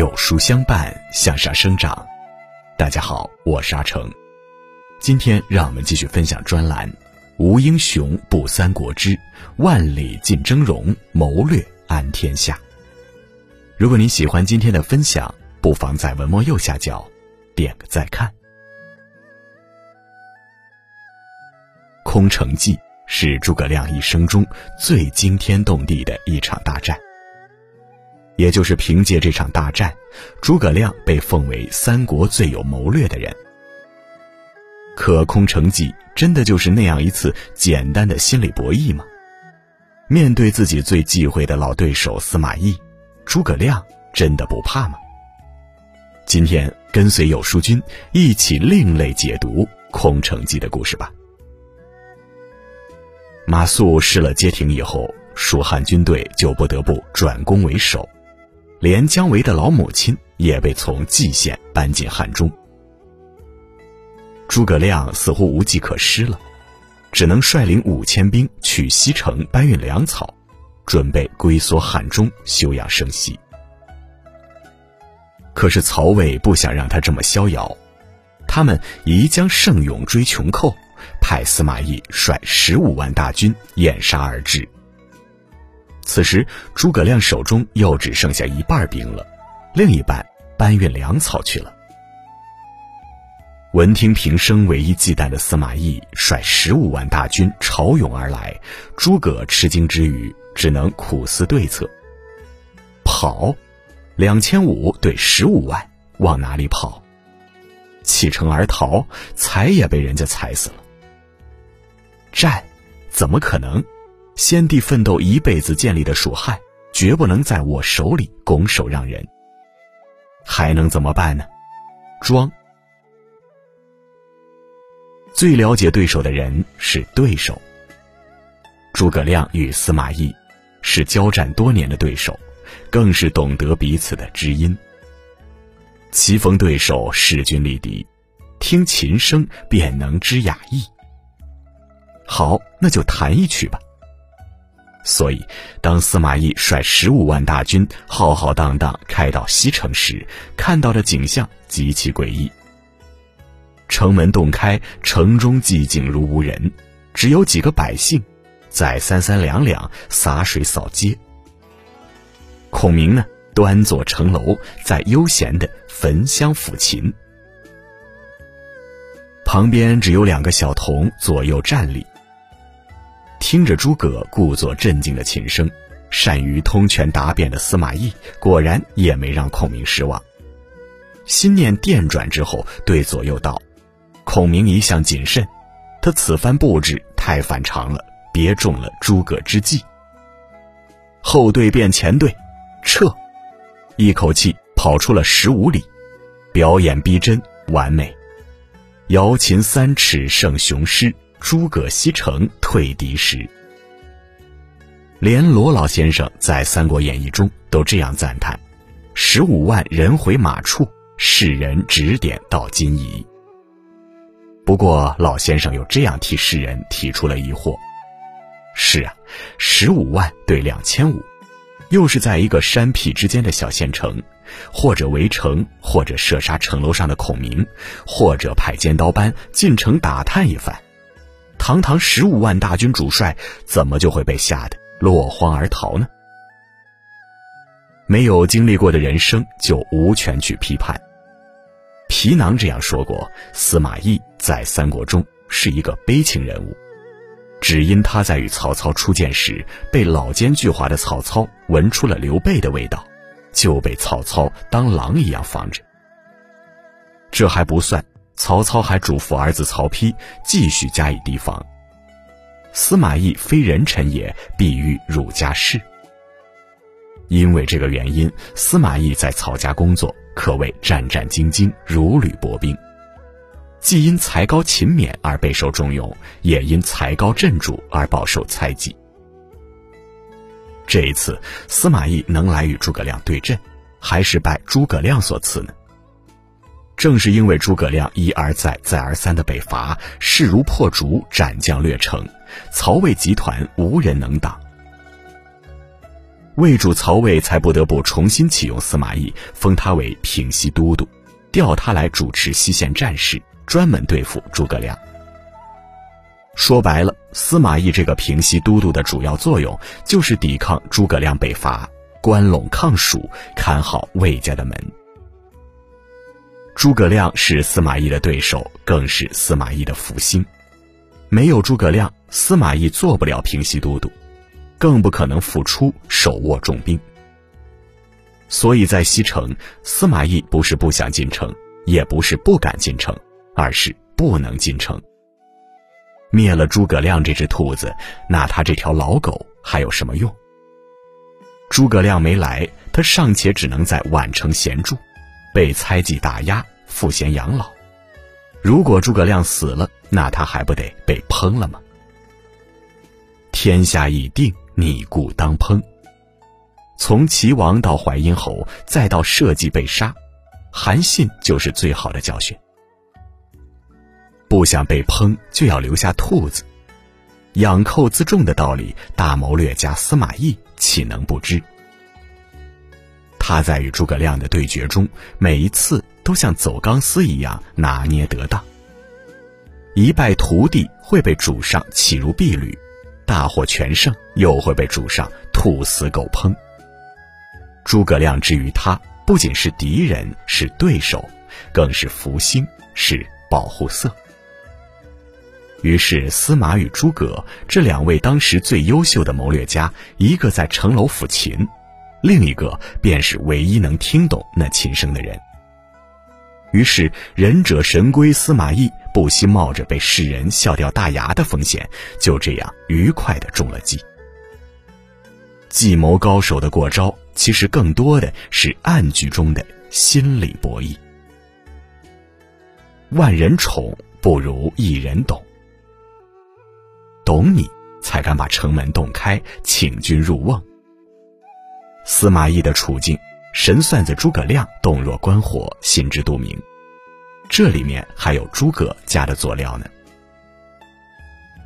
有书相伴，向上生长。大家好，我是阿成。今天让我们继续分享专栏《无英雄不三国之万里尽峥嵘，谋略安天下》。如果您喜欢今天的分享，不妨在文末右下角点个再看。空城计是诸葛亮一生中最惊天动地的一场大战。也就是凭借这场大战，诸葛亮被奉为三国最有谋略的人。可空城计真的就是那样一次简单的心理博弈吗？面对自己最忌讳的老对手司马懿，诸葛亮真的不怕吗？今天跟随有书君一起另类解读空城计的故事吧。马谡失了街亭以后，蜀汉军队就不得不转攻为守。连姜维的老母亲也被从蓟县搬进汉中，诸葛亮似乎无计可施了，只能率领五千兵去西城搬运粮草，准备龟缩汉中休养生息。可是曹魏不想让他这么逍遥，他们宜将胜勇追穷寇，派司马懿率十五万大军掩杀而至。此时，诸葛亮手中又只剩下一半兵了，另一半搬运粮草去了。闻听平生唯一忌惮的司马懿率十五万大军潮涌而来，诸葛吃惊之余，只能苦思对策。跑，两千五对十五万，往哪里跑？弃城而逃，踩也被人家踩死了。战，怎么可能？先帝奋斗一辈子建立的蜀汉，绝不能在我手里拱手让人。还能怎么办呢？装。最了解对手的人是对手。诸葛亮与司马懿是交战多年的对手，更是懂得彼此的知音。棋逢对手，势均力敌，听琴声便能知雅意。好，那就弹一曲吧。所以，当司马懿率十五万大军浩浩荡荡开到西城时，看到的景象极其诡异。城门洞开，城中寂静如无人，只有几个百姓在三三两两洒水扫街。孔明呢，端坐城楼，在悠闲的焚香抚琴，旁边只有两个小童左右站立。听着诸葛故作镇静的琴声，善于通权达变的司马懿果然也没让孔明失望。心念电转之后，对左右道：“孔明一向谨慎，他此番布置太反常了，别中了诸葛之计。后队变前队，撤！一口气跑出了十五里，表演逼真完美。摇琴三尺胜雄狮。”诸葛西城退敌时，连罗老先生在《三国演义》中都这样赞叹：“十五万人回马处，世人指点到今矣。”不过，老先生又这样替世人提出了疑惑：“是啊，十五万对两千五，又是在一个山僻之间的小县城，或者围城，或者射杀城楼上的孔明，或者派尖刀班进城打探一番。”堂堂十五万大军主帅，怎么就会被吓得落荒而逃呢？没有经历过的人生，就无权去批判。皮囊这样说过：司马懿在三国中是一个悲情人物，只因他在与曹操初见时，被老奸巨猾的曹操闻出了刘备的味道，就被曹操当狼一样防着。这还不算。曹操还嘱咐儿子曹丕继续加以提防。司马懿非人臣也，必欲汝家事。因为这个原因，司马懿在曹家工作可谓战战兢兢，如履薄冰。既因才高勤勉而备受重用，也因才高镇主而饱受猜忌。这一次，司马懿能来与诸葛亮对阵，还是拜诸葛亮所赐呢？正是因为诸葛亮一而再、再而三的北伐，势如破竹，斩将略城，曹魏集团无人能挡。魏主曹魏才不得不重新启用司马懿，封他为平西都督，调他来主持西线战事，专门对付诸葛亮。说白了，司马懿这个平西都督的主要作用就是抵抗诸葛亮北伐，关陇抗蜀，看好魏家的门。诸葛亮是司马懿的对手，更是司马懿的福星。没有诸葛亮，司马懿做不了平西都督，更不可能复出手握重兵。所以在西城，司马懿不是不想进城，也不是不敢进城，而是不能进城。灭了诸葛亮这只兔子，那他这条老狗还有什么用？诸葛亮没来，他尚且只能在宛城闲住，被猜忌打压，赋闲养老。如果诸葛亮死了，那他还不得被烹了吗？天下已定，你故当烹。从齐王到淮阴侯，再到社稷被杀，韩信就是最好的教训。不想被烹，就要留下兔子。养寇自重的道理，大谋略家司马懿岂能不知？他在与诸葛亮的对决中，每一次都像走钢丝一样拿捏得当。一败涂地会被主上弃如敝履，大获全胜又会被主上兔死狗烹。诸葛亮之于他，不仅是敌人，是对手，更是福星，是保护色。于是，司马与诸葛这两位当时最优秀的谋略家，一个在城楼抚琴，另一个便是唯一能听懂那琴声的人。于是，忍者神龟司马懿不惜冒着被世人笑掉大牙的风险，就这样愉快地中了计。计谋高手的过招，其实更多的是暗局中的心理博弈。万人宠不如一人懂。懂你，才敢把城门洞开，请君入瓮。司马懿的处境，神算子诸葛亮洞若观火，心知肚明。这里面还有诸葛加的佐料呢。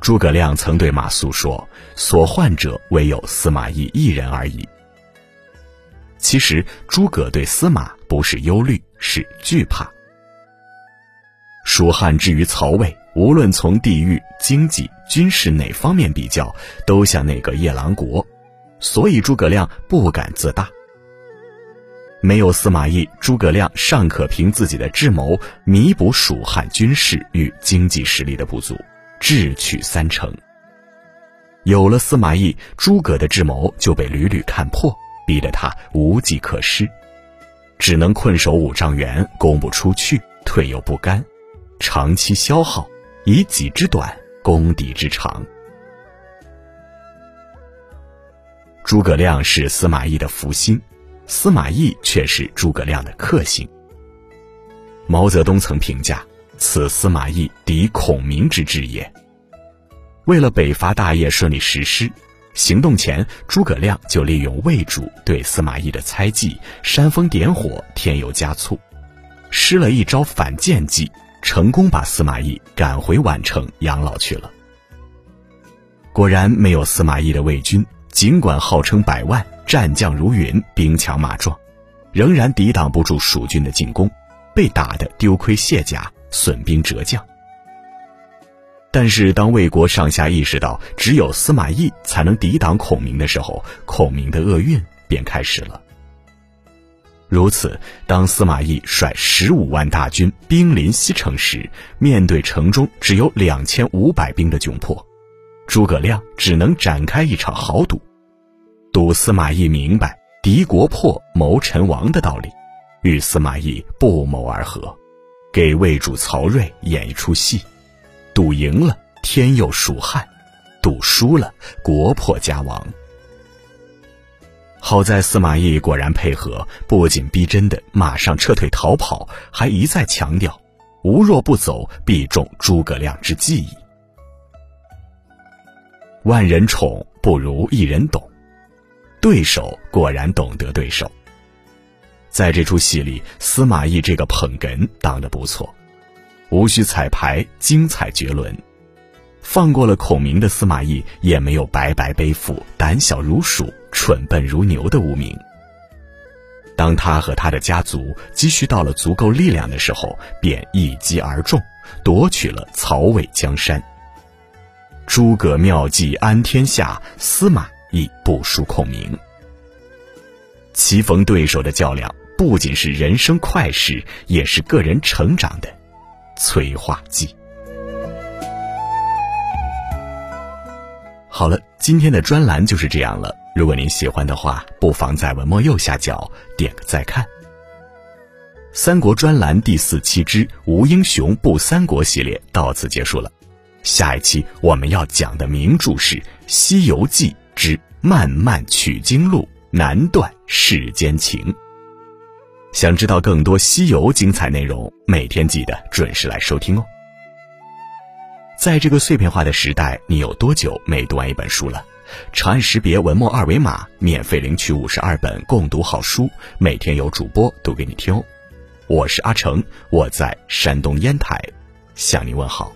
诸葛亮曾对马谡说：“所患者唯有司马懿一人而已。”其实，诸葛对司马不是忧虑，是惧怕。蜀汉之于曹魏。无论从地域、经济、军事哪方面比较，都像那个夜郎国，所以诸葛亮不敢自大。没有司马懿，诸葛亮尚可凭自己的智谋弥补蜀汉军事与经济实力的不足，智取三成。有了司马懿，诸葛的智谋就被屡屡看破，逼得他无计可施，只能困守五丈原，攻不出去，退又不甘，长期消耗。以己之短攻敌之长。诸葛亮是司马懿的福星，司马懿却是诸葛亮的克星。毛泽东曾评价：“此司马懿敌孔明之志也。”为了北伐大业顺利实施，行动前诸葛亮就利用魏主对司马懿的猜忌，煽风点火，添油加醋，施了一招反间计。成功把司马懿赶回宛城养老去了。果然，没有司马懿的魏军，尽管号称百万，战将如云，兵强马壮，仍然抵挡不住蜀军的进攻，被打得丢盔卸甲，损兵折将。但是，当魏国上下意识到只有司马懿才能抵挡孔明的时候，孔明的厄运便开始了。如此，当司马懿率十五万大军兵临西城时，面对城中只有两千五百兵的窘迫，诸葛亮只能展开一场豪赌，赌司马懿明白“敌国破，谋臣亡”的道理，与司马懿不谋而合，给魏主曹睿演一出戏，赌赢了天佑蜀汉，赌输了国破家亡。好在司马懿果然配合，不仅逼真的马上撤退逃跑，还一再强调：“吾若不走，必中诸葛亮之计矣。”万人宠不如一人懂，对手果然懂得对手。在这出戏里，司马懿这个捧哏当得不错，无需彩排，精彩绝伦。放过了孔明的司马懿，也没有白白背负胆小如鼠、蠢笨如牛的污名。当他和他的家族积蓄到了足够力量的时候，便一击而中，夺取了曹魏江山。诸葛妙计安天下，司马懿不输孔明。棋逢对手的较量，不仅是人生快事，也是个人成长的催化剂。好了，今天的专栏就是这样了。如果您喜欢的话，不妨在文末右下角点个再看。三国专栏第四期之“吴英雄不三国”系列到此结束了。下一期我们要讲的名著是《西游记之漫漫取经路》。难断世间情。想知道更多西游精彩内容，每天记得准时来收听哦。在这个碎片化的时代，你有多久没读完一本书了？长按识别文末二维码，免费领取五十二本共读好书，每天有主播读给你听哦。我是阿成，我在山东烟台，向你问好。